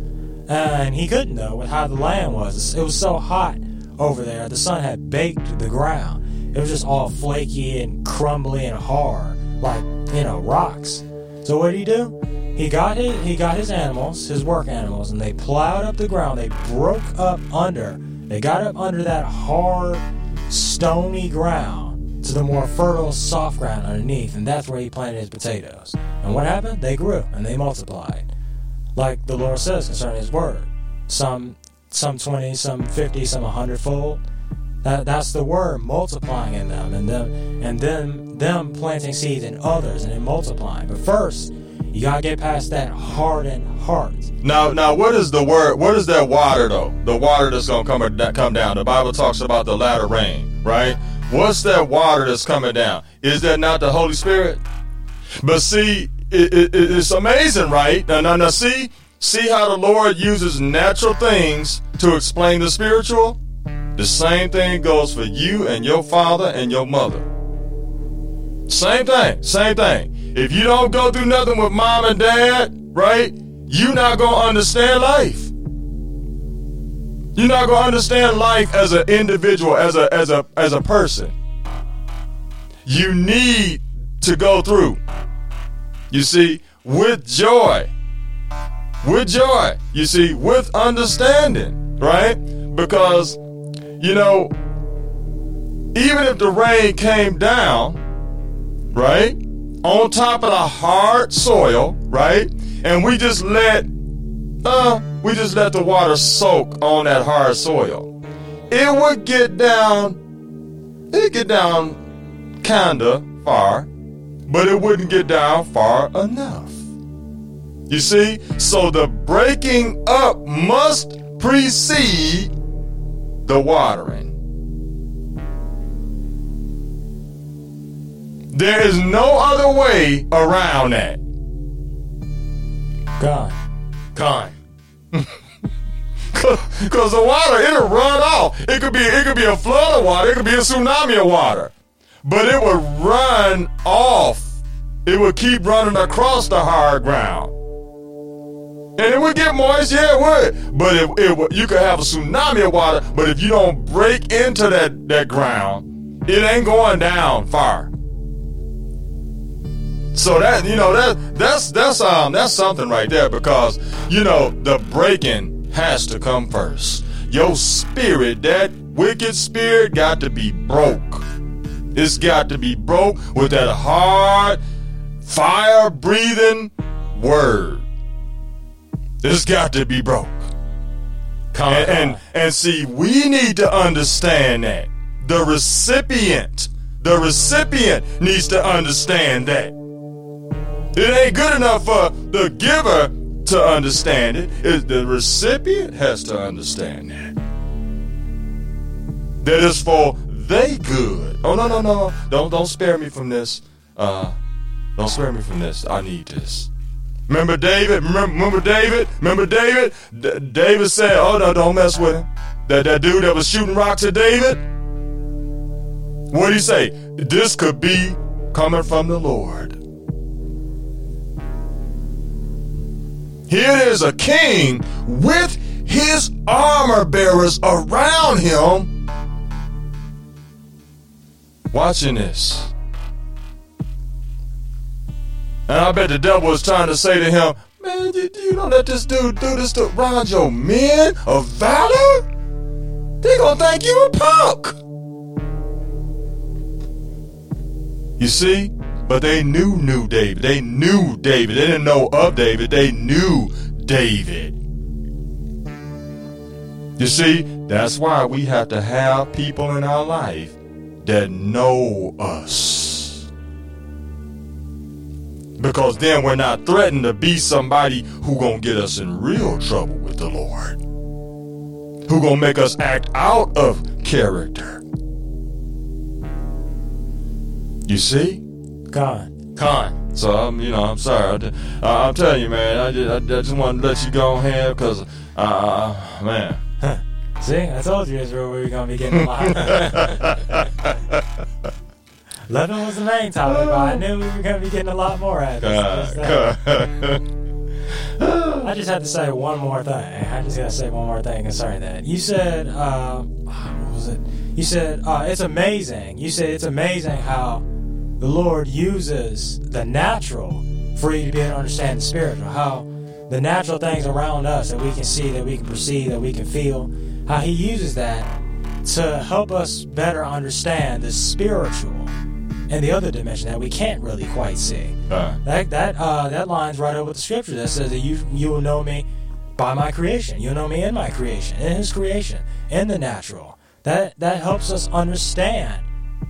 and he couldn't though with how the land was. It was so hot over there. The sun had baked the ground. It was just all flaky and crumbly and hard, like you know rocks. So what did he do? He got his he got his animals, his work animals, and they plowed up the ground. They broke up under. They got up under that hard, stony ground to the more fertile, soft ground underneath, and that's where he planted his potatoes. And what happened? They grew and they multiplied, like the Lord says concerning His word. Some some twenty, some fifty, some a hundredfold. That, that's the word multiplying in them, and them and then them planting seeds in others and then multiplying. But first, you gotta get past that hardened heart. Now, now, what is the word? What is that water though? The water that's gonna come come down. The Bible talks about the latter rain, right? What's that water that's coming down? Is that not the Holy Spirit? But see, it, it, it's amazing, right? Now, now, now, see, see how the Lord uses natural things to explain the spiritual. The same thing goes for you and your father and your mother. Same thing, same thing. If you don't go through nothing with mom and dad, right? You're not gonna understand life. You're not gonna understand life as an individual, as a as a as a person. You need to go through. You see, with joy. With joy. You see, with understanding, right? Because you know, even if the rain came down, right? On top of the hard soil, right? And we just let uh we just let the water soak on that hard soil. It would get down it'd get down kinda far, but it wouldn't get down far enough. You see? So the breaking up must precede the watering. There is no other way around that. God. Con. Cause the water, it'll run off. It could be it could be a flood of water, it could be a tsunami of water. But it would run off. It would keep running across the hard ground. And it would get moist, yeah, it would. But it, it would, you could have a tsunami of water, but if you don't break into that, that ground, it ain't going down far. So that you know that that's that's um that's something right there because you know the breaking has to come first. Your spirit, that wicked spirit, got to be broke. It's got to be broke with that hard, fire breathing word. It's got to be broke. And, and and see, we need to understand that the recipient, the recipient needs to understand that. It ain't good enough for the giver to understand it. It- the recipient has to understand that. That is for they good. Oh no no no! Don't don't spare me from this. Uh, don't spare me from this. I need this. Remember David? Remember, remember David? Remember David? D- David said, "Oh no, don't mess with him." That that dude that was shooting rocks at David. What did he say? This could be coming from the Lord. Here is a king with his armor bearers around him. Watching this. And I bet the devil was trying to say to him, Man, you, you don't let this dude do this to around your men of valor? They gonna think you a punk. You see? But they knew knew David. They knew David. They didn't know of David. They knew David. You see, that's why we have to have people in our life that know us. Because then we're not threatened to be somebody who gonna get us in real trouble with the Lord. who gonna make us act out of character. You see? Con. Con. So I'm, you know, I'm sorry. I, I'm telling you, man. I just, I, I just want to let you go ahead because, uh, uh, man. See, I told you Israel we were gonna be getting a lot. Leaven was the main topic, but I knew we were gonna be getting a lot more at this. that. I just had to say one more thing. I just gotta say one more thing concerning that. You said, uh, what was it? You said uh, it's amazing. You said it's amazing how the Lord uses the natural for you to be able to understand the spiritual. How the natural things around us that we can see, that we can perceive, that we can feel, how He uses that to help us better understand the spiritual and the other dimension that we can't really quite see. Uh, That that uh, that lines right over with the scripture that says that you you will know me by my creation. You'll know me in my creation, in His creation, in the natural. That that helps us understand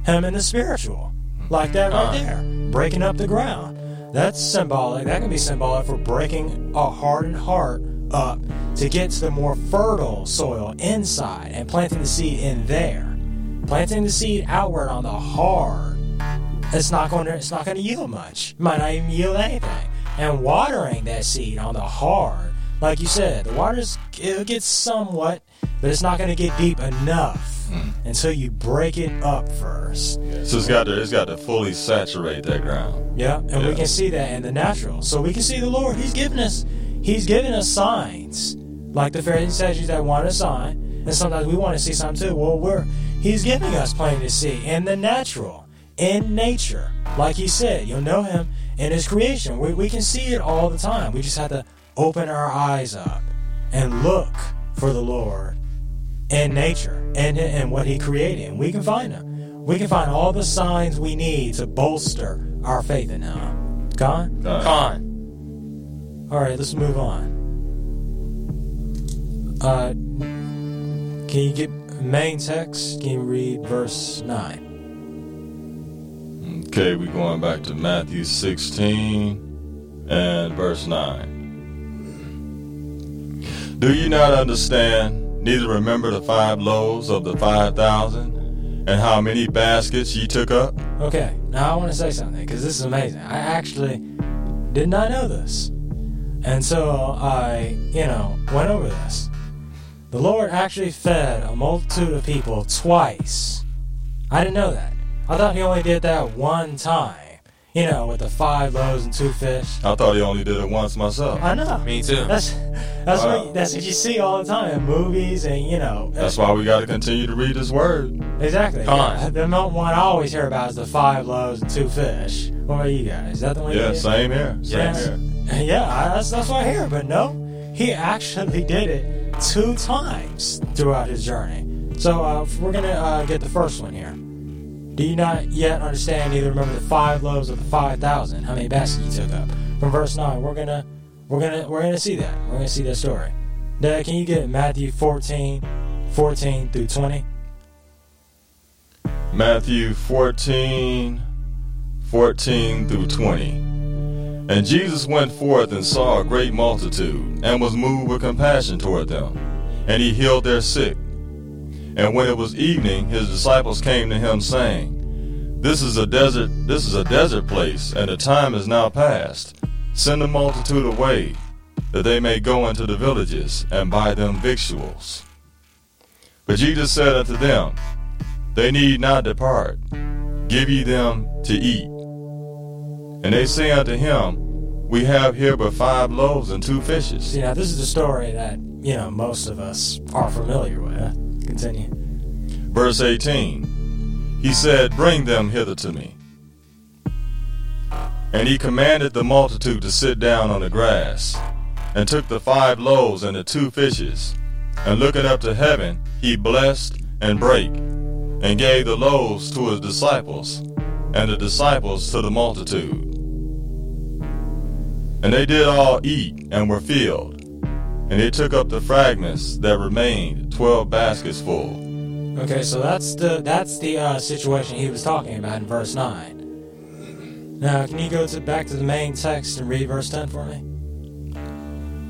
Him in the spiritual, like that right Uh. there, breaking up the ground. That's symbolic. That can be symbolic for breaking a hardened heart up to get to the more fertile soil inside and planting the seed in there. Planting the seed outward on the hard it's not going to it's not going to yield much. It might not even yield anything. And watering that seed on the hard, like you said, the water's it'll get somewhat, but it's not going to get deep enough Hmm. until you break it up first. so it's got to, it's got to fully saturate that ground. Yeah, and we can see that in the natural. So we can see the Lord. He's giving us He's giving us signs, like the Pharisees and Sadducees that want a sign, and sometimes we want to see something too. Well, we're He's giving us plain to see in the natural, in nature. Like He said, you'll know Him in His creation. We we can see it all the time. We just have to open our eyes up and look for the Lord in nature and and what He created. And we can find Him. We can find all the signs we need to bolster our faith in Him. Gone? Con. All right, let's move on. Uh, can you get main text? Can you read verse 9? Okay, we're going back to Matthew 16 and verse 9. Do you not understand, neither remember the five loaves of the 5,000 and how many baskets ye took up? Okay, now I want to say something because this is amazing. I actually did not know this. And so I, you know, went over this. The Lord actually fed a multitude of people twice. I didn't know that. I thought He only did that one time. You know, with the five loaves and two fish. I thought he only did it once myself. I know. Me too. That's that's Wow. what that's what you see all the time in movies and you know. That's why we got to continue to read his word. exactly. Come on. Yeah, The mo- one I always hear about is the five loaves and two fish. What about you guys? Is that the one? Yeah, you same here. Same Yes. here. Yeah, I, that's that's what I hear. But no, he actually did it two times throughout his journey. So uh, we're gonna uh, get the first one here. Do you not yet understand? Neither remember the five loaves of the five thousand. How many baskets you took up? From verse nine, we're gonna we're gonna we're gonna see that. We're gonna see that story. Dad, can you get Matthew 14, 14 through twenty? Matthew 14, 14 through 20. And Jesus went forth and saw a great multitude, and was moved with compassion toward them. And he healed their sick. And when it was evening, his disciples came to him, saying, This is a desert, this is a desert place, and the time is now past. Send the multitude away, that they may go into the villages and buy them victuals. But Jesus said unto them, they need not depart. Give ye them to eat. And they say unto him, We have here but five loaves and two fishes. Now this is the story that you know most of us are familiar with. Continue. Verse 18 He said, Bring them hither to me. And he commanded the multitude to sit down on the grass, and took the five loaves and the two fishes, and looking up to heaven, he blessed and brake, and gave the loaves to his disciples, and the disciples to the multitude. And they did all eat and were filled, and they took up the fragments that remained, twelve baskets full. Okay, so that's the that's the uh, situation he was talking about in verse nine. Now, can you go to back to the main text and read verse ten for me?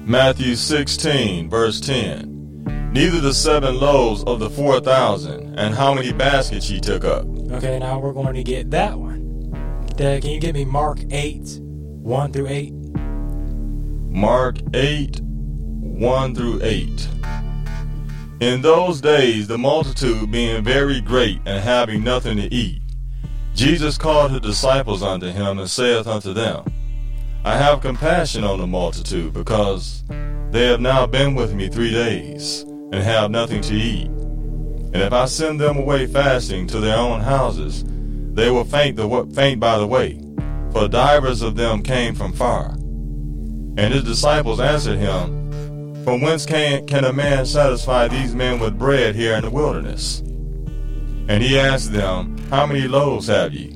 Matthew 16, verse 10. neither the seven loaves of the four thousand, and how many baskets ye took up. Okay, now we're going to get that one. Dad, can you give me Mark 8, 1 through 8? Mark 8, 1 through 8. In those days, the multitude being very great and having nothing to eat, Jesus called his disciples unto him and saith unto them, I have compassion on the multitude, because they have now been with me three days, and have nothing to eat. And if I send them away fasting to their own houses, they will faint, the, faint by the way, for divers of them came from far. And his disciples answered him, From whence can, can a man satisfy these men with bread here in the wilderness? And he asked them, How many loaves have ye?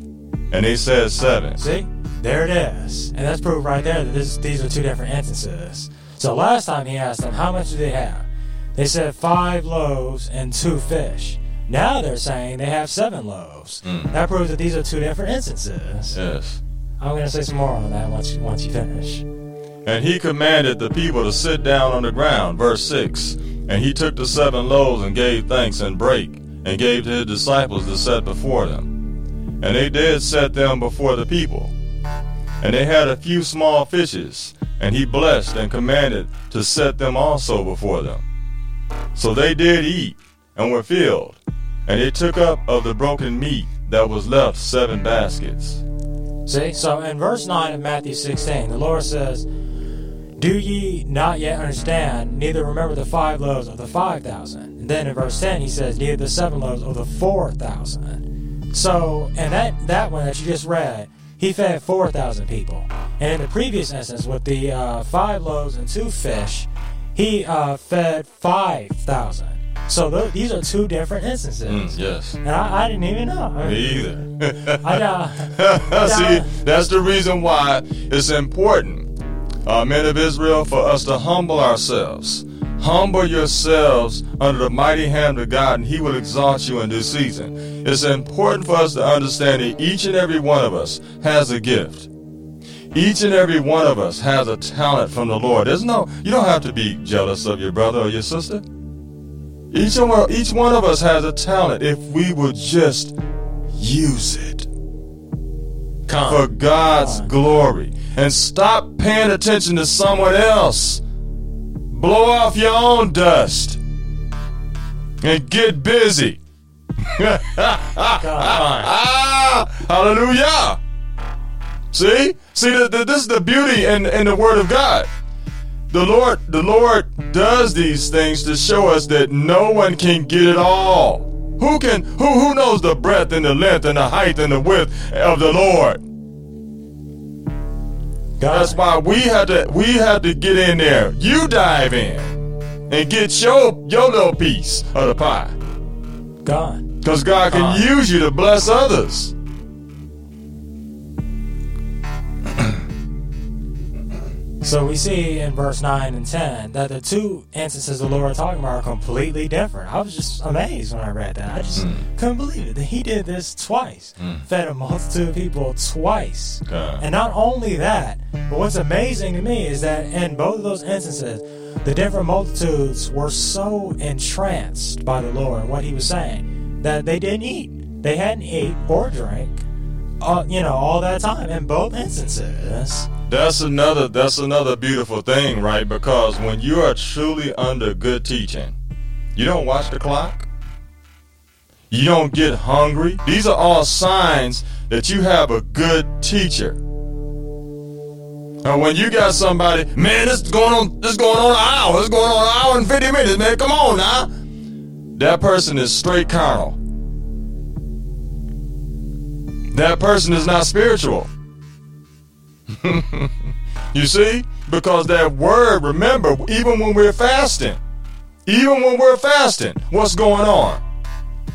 And they said, Seven. See? There it is. And that's proof right there that this, these are two different instances. So last time he asked them, How much do they have? They said five loaves and two fish. Now they're saying they have seven loaves. Mm. That proves that these are two different instances. Yes. I'm going to say some more on that once you, once you finish. And he commanded the people to sit down on the ground. Verse 6. And he took the seven loaves and gave thanks and brake, and gave to his disciples to set before them. And they did set them before the people. And they had a few small fishes, and he blessed and commanded to set them also before them. So they did eat, and were filled. And they took up of the broken meat that was left seven baskets. See, so in verse 9 of Matthew 16, the Lord says, Do ye not yet understand, neither remember the five loaves of the five thousand? And then in verse 10, he says, Neither the seven loaves of the four thousand. So, and that, that one that you just read, he fed 4,000 people. And in the previous instance, with the uh, five loaves and two fish, he uh, fed 5,000. So th- these are two different instances. Mm, yes. And I, I didn't even know. I Me mean, either. I, uh, See, that's the reason why it's important, uh, men of Israel, for us to humble ourselves. Humble yourselves under the mighty hand of God, and He will exalt you in due season. It's important for us to understand that each and every one of us has a gift. Each and every one of us has a talent from the Lord. There's no, you don't have to be jealous of your brother or your sister. Each one, each one of us has a talent if we would just use it Come. for God's on. glory and stop paying attention to someone else. Blow off your own dust and get busy. Ah, hallelujah. See? See, the, the, this is the beauty in, in the Word of God. The Lord, the Lord does these things to show us that no one can get it all. Who can who who knows the breadth and the length and the height and the width of the Lord? That's why we had to we had to get in there. You dive in and get your your little piece of the pie. God. Because God can God. use you to bless others. So we see in verse 9 and 10 that the two instances the Lord is talking about are completely different. I was just amazed when I read that. I just hmm. couldn't believe it that he did this twice. Hmm. Fed a multitude of people twice. Yeah. And not only that, but what's amazing to me is that in both of those instances, the different multitudes were so entranced by the Lord and what he was saying that they didn't eat. They hadn't ate or drank, uh, you know, all that time in both instances. That's another that's another beautiful thing, right? Because when you are truly under good teaching, you don't watch the clock. You don't get hungry. These are all signs that you have a good teacher. And when you got somebody, man, this is going on this is going on an hour, is going on an hour and 50 minutes, man. Come on now. That person is straight carnal. That person is not spiritual. You see? Because that word, remember, even when we're fasting, even when we're fasting, what's going on?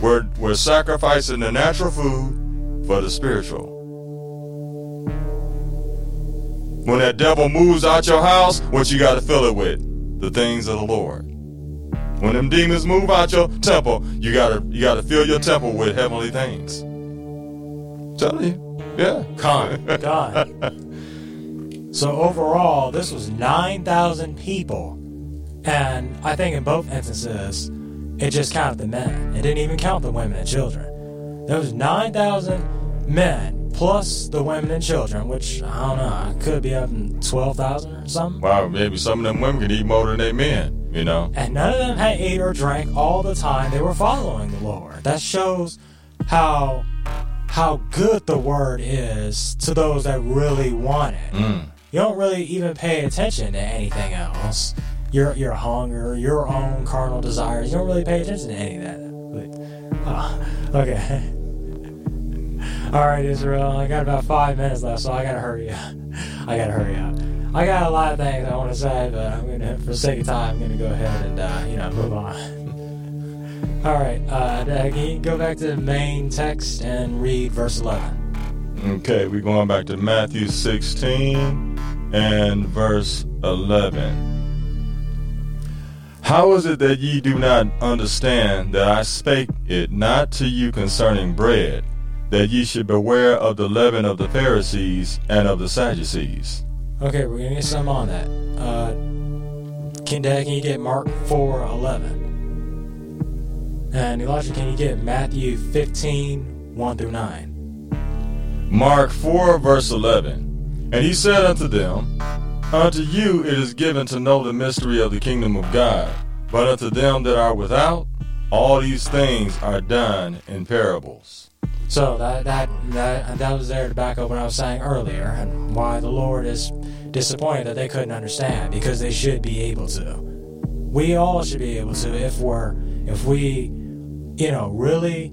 We're, we're sacrificing the natural food for the spiritual. When that devil moves out your house, what you got to fill it with? The things of the Lord. When them demons move out your temple, you gotta you gotta fill your temple with heavenly things. Telling you, yeah. Come. God. so overall, this was 9,000 people And I think in both instances, it just counted the men. It didn't even count the women and children. There was 9,000 men plus the women and children, which I don't know, could be up in 12,000 or something. Wow, maybe some of them women could eat more than they men, you know? And none of them had ate or drank all the time they were following the Lord. That shows how how good the word is to those that really want it. Mm. You don't really even pay attention to anything else. Your your hunger, your own carnal desires. You don't really pay attention to any of that. But, ah, okay. All right, Israel. I got about five minutes left, so I gotta hurry up. I gotta hurry up. I got a lot of things I want to say, but I'm gonna, for the sake of time, I'm gonna go ahead and uh, you know move on. All right, uh, can you go back to the main text and read verse 11? Okay, we're going back to Matthew 16 and verse 11. How is it that ye do not understand that I spake it not to you concerning bread, that ye should beware of the leaven of the Pharisees and of the Sadducees? Okay, we're gonna get some on that. Uh, can Dad, can you get Mark 4 11? And Elijah, can you get Matthew 15, 1 through 9? Mark 4, verse 11. And he said unto them, Unto you it is given to know the mystery of the kingdom of God, but unto them that are without, all these things are done in parables. So that that that that was there to back up what I was saying earlier, and why the Lord is disappointed that they couldn't understand because they should be able to. We all should be able to if we're if we you know, really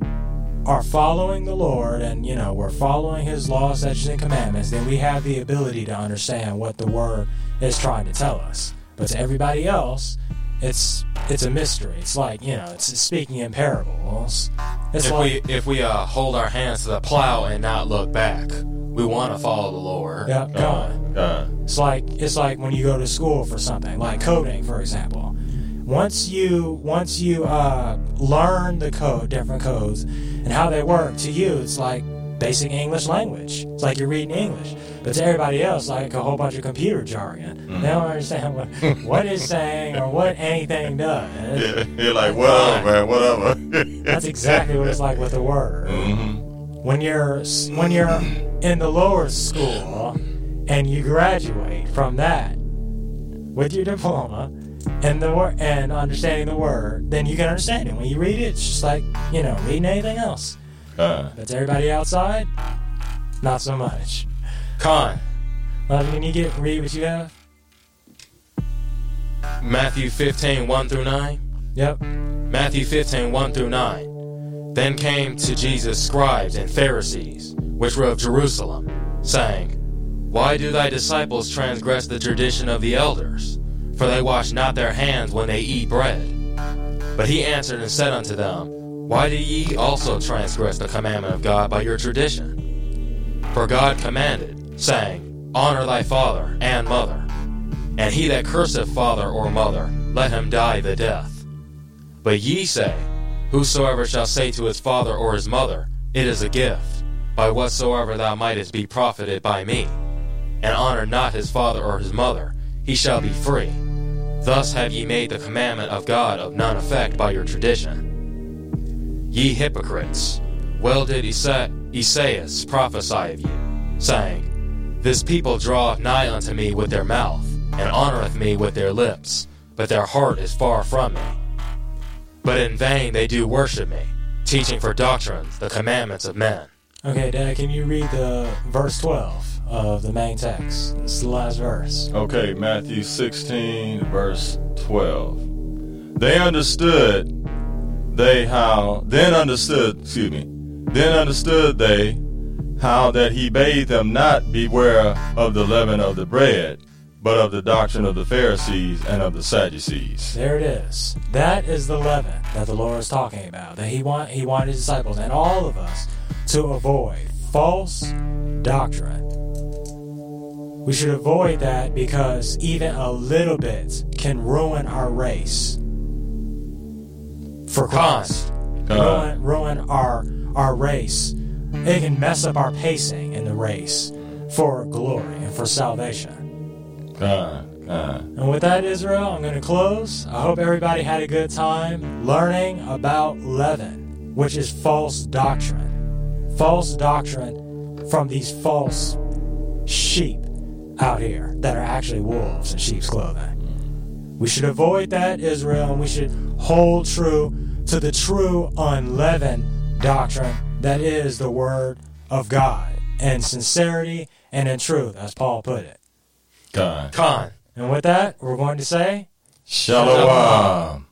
are following the Lord and, you know, we're following His laws, statutes, and commandments, then we have the ability to understand what the Word is trying to tell us. But to everybody else, it's it's a mystery. It's like you know, it's speaking in parables. It's if like, we if we uh, hold our hands to the plow and not look back, we want to follow the Lord. yeah, go on. Uh, It's like it's like when you go to school for something, like coding, for example. Once you once you uh, learn the code, different codes, and how they work, to you it's like basic English language. It's like you're reading English. But to everybody else, like a whole bunch of computer jargon. They don't understand what what it's saying or what anything does. yeah, you're like, whatever, man, whatever. That's exactly what it's like with the word. hmm when you're when you're in the lower school and you graduate from that with your diploma and the wor- and understanding the word, then you can understand it. When you read it, it's just like you know reading anything else. Uh, But to everybody outside, not so much. Con, Well, can you get read what you have? Matthew 15, 1 through 9. Yep. Matthew 15, 1 through 9. Then came to Jesus scribes and Pharisees, which were of Jerusalem, saying, Why do thy disciples transgress the tradition of the elders? For they wash not their hands when they eat bread. But he answered and said unto them, Why do ye also transgress the commandment of God by your tradition? For God commanded, saying, Honor thy father and mother. And he that curseth father or mother, let him die the death. But ye say, Whosoever shall say to his father or his mother, It is a gift, by whatsoever thou mightest be profited by me, and honor not his father or his mother, he shall be free. Thus have ye made the commandment of God of none effect by your tradition. Ye hypocrites, well did Esaias prophesy of you, saying, This people draweth nigh unto me with their mouth, and honoreth me with their lips, but their heart is far from me. But in vain they do worship me, teaching for doctrines the commandments of men. Okay, Dad, can you read the verse 12 of the main text? It's the last verse. okay, Matthew 16, verse 12. They understood they how then understood excuse me then understood they how that he bade them not beware of the leaven of the bread but of the doctrine of the pharisees and of the sadducees There it is. That is the leaven that the Lord is talking about. That He want He wanted His disciples and all of us to avoid false doctrine. We should avoid that because even a little bit can ruin our race for Christ. Ruin, ruin our our race. It can mess up our pacing in the race for glory and for salvation. God, Uh, And with that, Israel, I'm going to close. I hope everybody had a good time learning about leaven, which is false doctrine. False doctrine from these false sheep out here that are actually wolves in sheep's clothing. We should avoid that, Israel, and we should hold true to the true unleavened doctrine that is the Word of God in sincerity and in truth, as Paul put it. God. Con. And with that, we're going to say, Shalom.